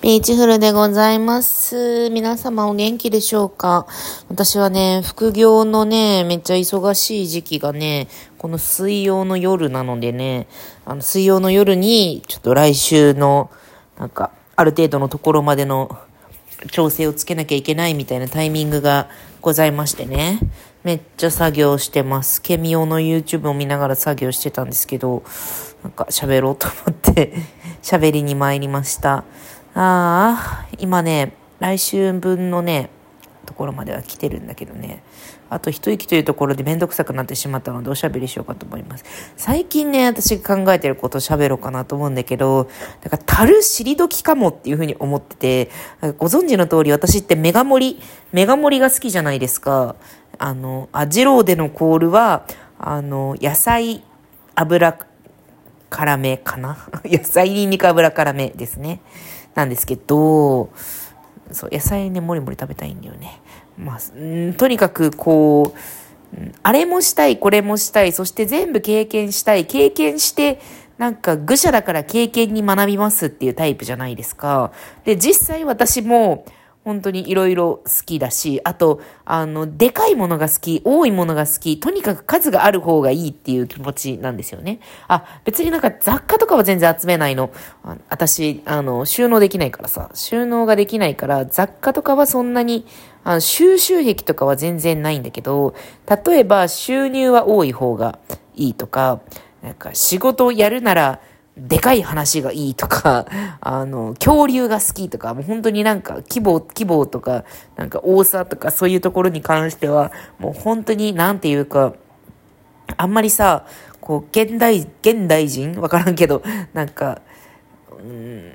ビーチフルでございます。皆様お元気でしょうか？私はね、副業のね、めっちゃ忙しい時期がね、この水曜の夜なのでね、あの水曜の夜に、ちょっと来週の、なんか、ある程度のところまでの調整をつけなきゃいけないみたいなタイミングがございましてね。めっちゃ作業してます。ケミオの YouTube を見ながら作業してたんですけど、なんか喋ろうと思って喋りに参りました。ああ、今ね、来週分のね、ところまでは来てるんだけどね。あと一息というところでめんどくさくなってしまったのでおしゃべりしようかと思います。最近ね、私が考えてることを喋ろうかなと思うんだけど、だから樽尻時かもっていうふうに思ってて、ご存知の通り私ってメガ盛り、メガ盛りが好きじゃないですか。あの、アジローでのコールは、あの、野菜、油、辛めかな？野菜にんにく油辛めですね。なんですけど、そう、野菜ね、もりもり食べたいんだよね。まあ、んとにかくこう、あれもしたい、これもしたい、そして全部経験したい、経験して、なんか愚者だから経験に学びますっていうタイプじゃないですか。で、実際私も、本当にいろいろ好きだし、あと、あの、でかいものが好き、多いものが好き、とにかく数がある方がいいっていう気持ちなんですよね。あ、別になんか雑貨とかは全然集めないの。あ私、あの、収納できないからさ、収納ができないから、雑貨とかはそんなに、あの収集癖とかは全然ないんだけど、例えば収入は多い方がいいとか、なんか仕事をやるなら、でかい話がいいとか、あの、恐竜が好きとか、もう本当になんか規模、規模とか、なんか多さとかそういうところに関しては、もう本当になんていうか、あんまりさ、こう、現代、現代人わからんけど、なんか、うん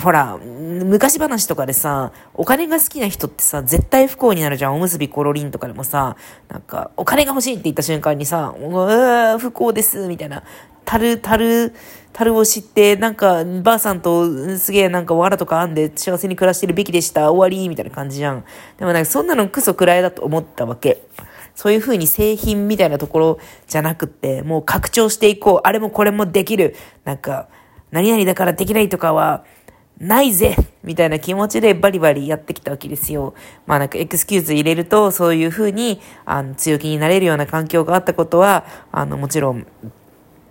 ほら、昔話とかでさ、お金が好きな人ってさ、絶対不幸になるじゃん。おむすびコロリンとかでもさ、なんか、お金が欲しいって言った瞬間にさ、うわ不幸です、みたいな。樽、樽、樽を知って、なんか、ばあさんとすげえなんか藁とか編んで幸せに暮らしてるべきでした。終わりみたいな感じじゃん。でもなんかそんなのクソくらいだと思ったわけ。そういう風に製品みたいなところじゃなくって、もう拡張していこう。あれもこれもできる。なんか、何々だからできないとかは、ないぜみたいな気持ちでバリバリやってきたわけですよ。まあなんかエクスキューズ入れると、そういう風に、あの、強気になれるような環境があったことは、あの、もちろん、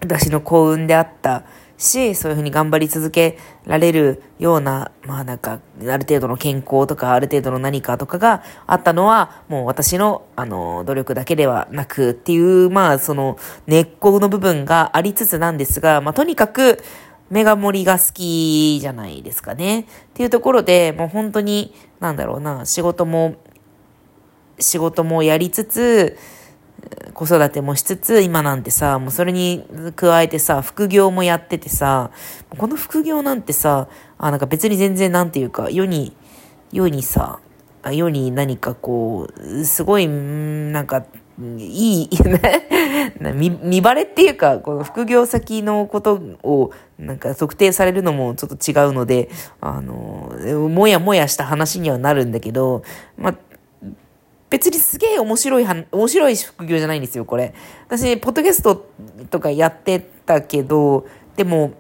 私の幸運であったし、そういうふうに頑張り続けられるような、まあなんか、ある程度の健康とか、ある程度の何かとかがあったのは、もう私の、あの、努力だけではなくっていう、まあその、根っこの部分がありつつなんですが、まあとにかく、メガ盛りが好きじゃないですかね。っていうところで、もう本当に、なんだろうな、仕事も、仕事もやりつつ、子育てもしつつ、今なんてさ、もうそれに加えてさ、副業もやっててさ、この副業なんてさ、あ、なんか別に全然なんていうか、世に、世にさ、世に何かこう、すごい、なんか、いい、見、見バレっていうか、この副業先のことを、なんか特定されるのもちょっと違うので、あの、もやもやした話にはなるんだけど、まあ、別にすげえ面白いは、面白い副業じゃないんですよ、これ。私、ポッドキャストとかやってたけど、でも、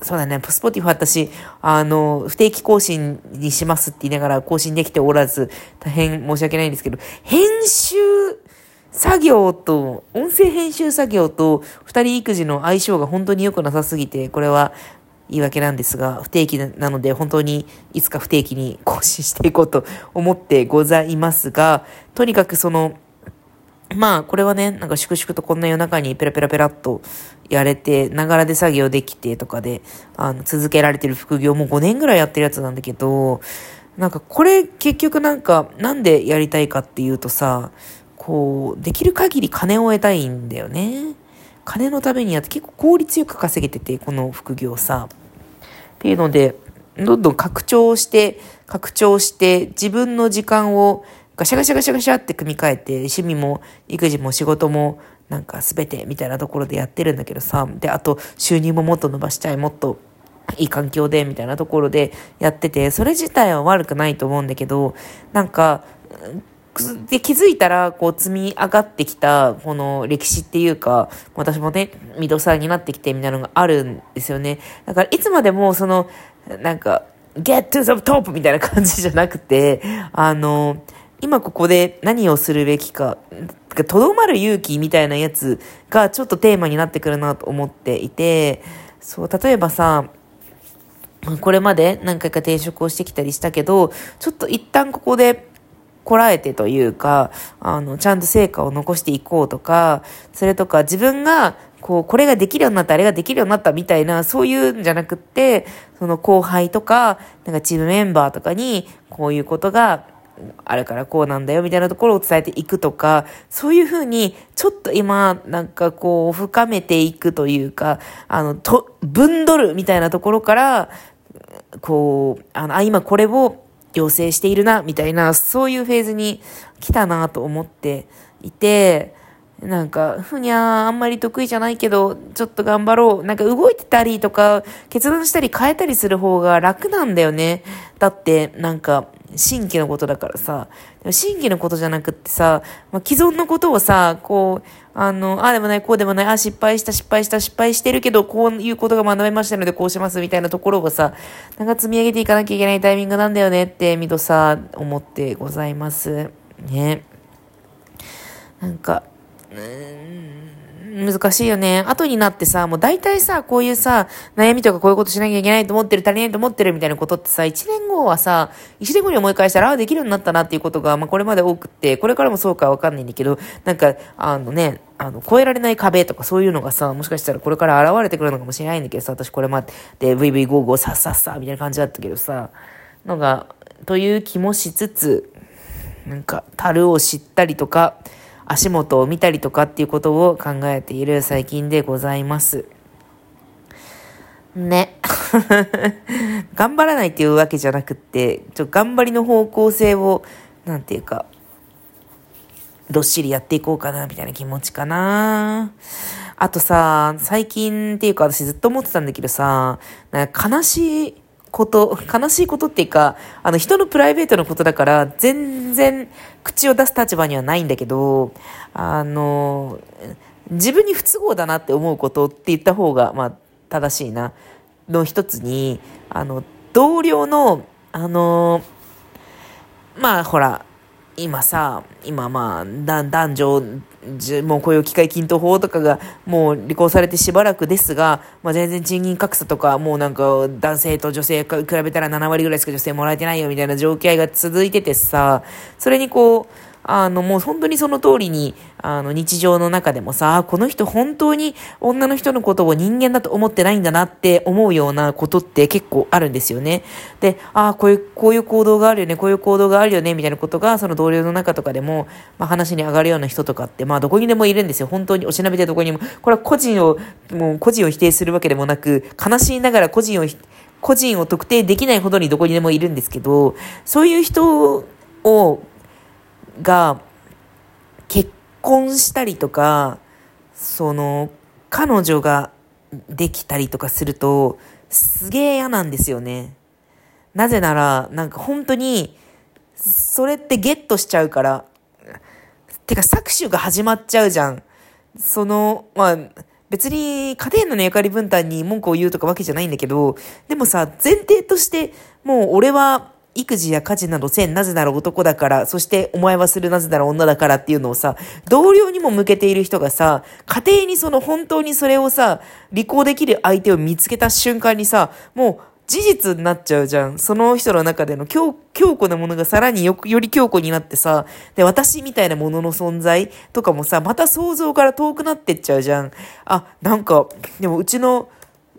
そうだね、スポティファ私、あの、不定期更新にしますって言いながら更新できておらず、大変申し訳ないんですけど、編集作業と、音声編集作業と二人育児の相性が本当に良くなさすぎて、これは言い訳なんですが、不定期なので本当にいつか不定期に更新していこうと思ってございますが、とにかくその、まあ、これはね、なんか粛々とこんな夜中にペラペラペラっとやれて、ながらで作業できてとかで、あの、続けられてる副業も5年ぐらいやってるやつなんだけど、なんかこれ結局なんか、なんでやりたいかっていうとさ、こう、できる限り金を得たいんだよね。金のためにやって結構効率よく稼げてて、この副業さ。っていうので、どんどん拡張して、拡張して、自分の時間をガシャガシャガシャガシャって組み替えて、趣味も育児も仕事もなんか全てみたいなところでやってるんだけどさ、で、あと収入ももっと伸ばしたい、もっといい環境でみたいなところでやってて、それ自体は悪くないと思うんだけど、なんか、で、気づいたら、こう、積み上がってきた、この歴史っていうか、私もね、ミドサーになってきてみたいなのがあるんですよね。だから、いつまでも、その、なんか、get to the top みたいな感じじゃなくて、あの、今ここで何をするべきか、とどまる勇気みたいなやつがちょっとテーマになってくるなと思っていて、そう、例えばさ、これまで何回か転職をしてきたりしたけど、ちょっと一旦ここでこらえてというか、あの、ちゃんと成果を残していこうとか、それとか自分が、こう、これができるようになった、あれができるようになったみたいな、そういうんじゃなくって、その後輩とか、なんかチームメンバーとかに、こういうことがあるからこうなんだよみたいなところを伝えていくとか、そういうふうに、ちょっと今、なんかこう、深めていくというか、あの、と、分取るみたいなところから、こう、あの、あ、今これを要請しているな、みたいな、そういうフェーズに来たなと思っていて、なんか、ふにゃーあんまり得意じゃないけど、ちょっと頑張ろう。なんか動いてたりとか、決断したり変えたりする方が楽なんだよね。だって、なんか、新規のことだからさ。新規のことじゃなくってさ、まあ、既存のことをさ、こう、あの、ああでもない、こうでもない、あ失敗した、失敗した、失敗してるけど、こういうことが学べましたので、こうしますみたいなところをさ、なんか積み上げていかなきゃいけないタイミングなんだよねって、みとさ、思ってございます。ね。なんか、うん難しいよね。後になってさ、もう大体さ、こういうさ、悩みとかこういうことしなきゃいけないと思ってる、足りないと思ってるみたいなことってさ、1年後はさ、1年後に思い返したら、ああ、できるようになったなっていうことが、まあこれまで多くって、これからもそうかわかんないんだけど、なんか、あのね、あの、超えられない壁とかそういうのがさ、もしかしたらこれから現れてくるのかもしれないんだけどさ、私これまで VV55 さっさっさみたいな感じだったけどさ、のが、という気もしつつ、なんか、樽を知ったりとか、足元を見たりとかっていうことを考えている最近でございます。ね。頑張らないっていうわけじゃなくって、ちょ頑張りの方向性を、なんていうか、どっしりやっていこうかな、みたいな気持ちかな。あとさ、最近っていうか私ずっと思ってたんだけどさ、悲しいこと、悲しいことっていうか、あの人のプライベートのことだから、全然口を出す立場にはないんだけど、あの、自分に不都合だなって思うことって言った方が、まあ、正しいな、の一つに、あの、同僚の、あの、まあ、ほら、今さ、今まあ、男女、もう雇用機会均等法とかがもう履行されてしばらくですが、まあ、全然賃金格差とか、もうなんか男性と女性比べたら7割ぐらいしか女性もらえてないよみたいな状況が続いててさ、それにこう、あの、もう本当にその通りに、あの、日常の中でもさ、この人本当に女の人のことを人間だと思ってないんだなって思うようなことって結構あるんですよね。で、ああ、こういう、こういう行動があるよね、こういう行動があるよね、みたいなことが、その同僚の中とかでも、まあ話に上がるような人とかって、まあどこにでもいるんですよ。本当におしなべてどこにも。これは個人を、もう個人を否定するわけでもなく、悲しいながら個人を、個人を特定できないほどにどこにでもいるんですけど、そういう人を、が結婚したりとか、その、彼女ができたりとかすると、すげえ嫌なんですよね。なぜなら、なんか本当に、それってゲットしちゃうから。てか、搾取が始まっちゃうじゃん。その、まあ、別に家庭の役割分担に文句を言うとかわけじゃないんだけど、でもさ、前提として、もう俺は育児や家事などせん、なぜなら男だから、そしてお前はするなぜなら女だからっていうのをさ、同僚にも向けている人がさ、家庭にその本当にそれをさ、履行できる相手を見つけた瞬間にさ、もう事実になっちゃうじゃん。その人の中での強強固なものがさらによより強固になってさ、で、私みたいなものの存在とかもさ、また想像から遠くなってっちゃうじゃん。あ、なんか、でもうちの、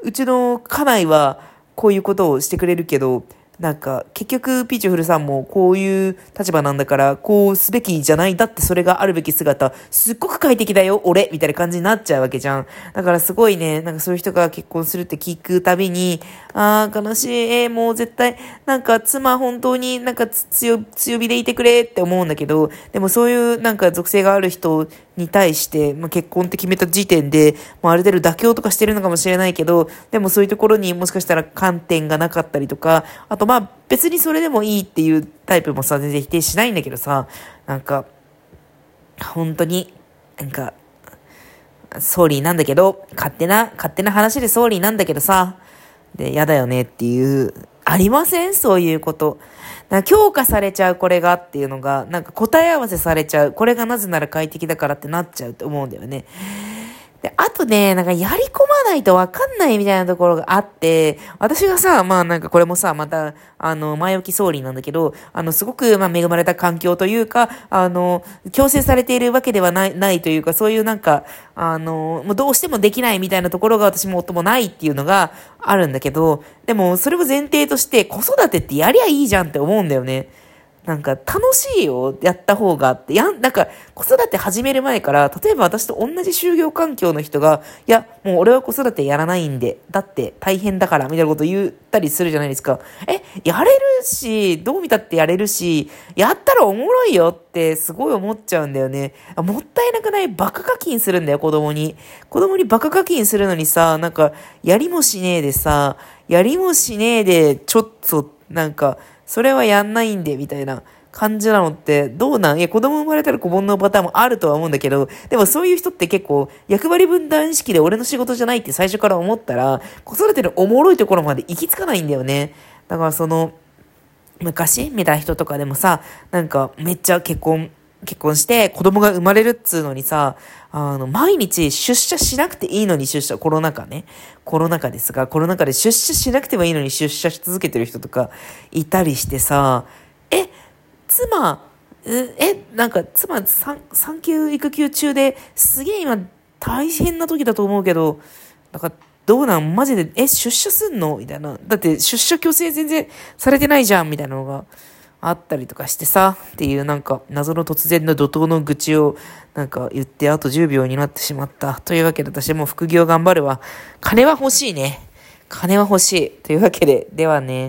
うちの家内はこういうことをしてくれるけど、なんか、結局、ピーチフルさんもこういう立場なんだから、こうすべきじゃない。だってそれがあるべき姿、すっごく快適だよ、俺みたいな感じになっちゃうわけじゃん。だからすごいね、なんかそういう人が結婚するって聞くたびに、ああ、悲しい、えー、もう絶対、なんか妻本当になんか強、強火でいてくれって思うんだけど、でもそういうなんか属性がある人に対して、まあ、結婚って決めた時点で、まあ、ある程度妥協とかしてるのかもしれないけど、でもそういうところにもしかしたら観点がなかったりとか、あとまあ別にそれでもいいっていうタイプもさ、全然否定しないんだけどさ、なんか、本当に、なんか、ソーリーなんだけど、勝手な、勝手な話でソーリーなんだけどさ、で、嫌だよねっていう、ありません？そういうこと。な強化されちゃうこれがっていうのが、なんか答え合わせされちゃう。これがなぜなら快適だからってなっちゃうと思うんだよね。で、あとね、なんかやり込まないとわかんないみたいなところがあって、私がさ、まあなんかこれもさ、また、あの、前置き総理なんだけど、あの、すごく、まあ恵まれた環境というか、あの、強制されているわけではない、ないというか、そういうなんか、あの、もうどうしてもできないみたいなところが私も夫もないっていうのがあるんだけど、でもそれを前提として子育てってやりゃいいじゃんって思うんだよね。なんか楽しいよ、やった方がって。やん、なんか子育て始める前から、例えば私と同じ就業環境の人が、いや、もう俺は子育てやらないんで、だって大変だから、みたいなこと言ったりするじゃないですか。え、やれるし、どう見たってやれるし、やったらおもろいよってすごい思っちゃうんだよね。もったいなくない？バカ課金するんだよ、子供に。子供にバカ課金するのにさ、なんか、やりもしねえでさ、やりもしねえで、ちょっと、なんか、それはやんないんで、みたいな感じなのって、どうなん？いや、子供生まれたら子煩悩パターンもあるとは思うんだけど、でもそういう人って結構、役割分担意識で俺の仕事じゃないって最初から思ったら、子育てのおもろいところまで行き着かないんだよね。だからその、昔見た人とかでもさ、なんかめっちゃ結婚、結婚して子供が生まれるっつうのにさ、あの、毎日出社しなくていいのに出社、コロナ禍ね。コロナ禍ですが、コロナ禍で出社しなくてもいいのに出社し続けてる人とかいたりしてさ、え、妻、え、なんか妻産、産休育休中ですげえ今大変な時だと思うけど、なんかどうなん？マジで、え、出社すんの？みたいな。だって出社強制全然されてないじゃんみたいなのが。あったりとかしてさ、っていうなんか謎の突然の怒涛の愚痴をなんか言ってあと10秒になってしまった。というわけで私も副業頑張るわ。金は欲しいね。金は欲しい。というわけで、ではね。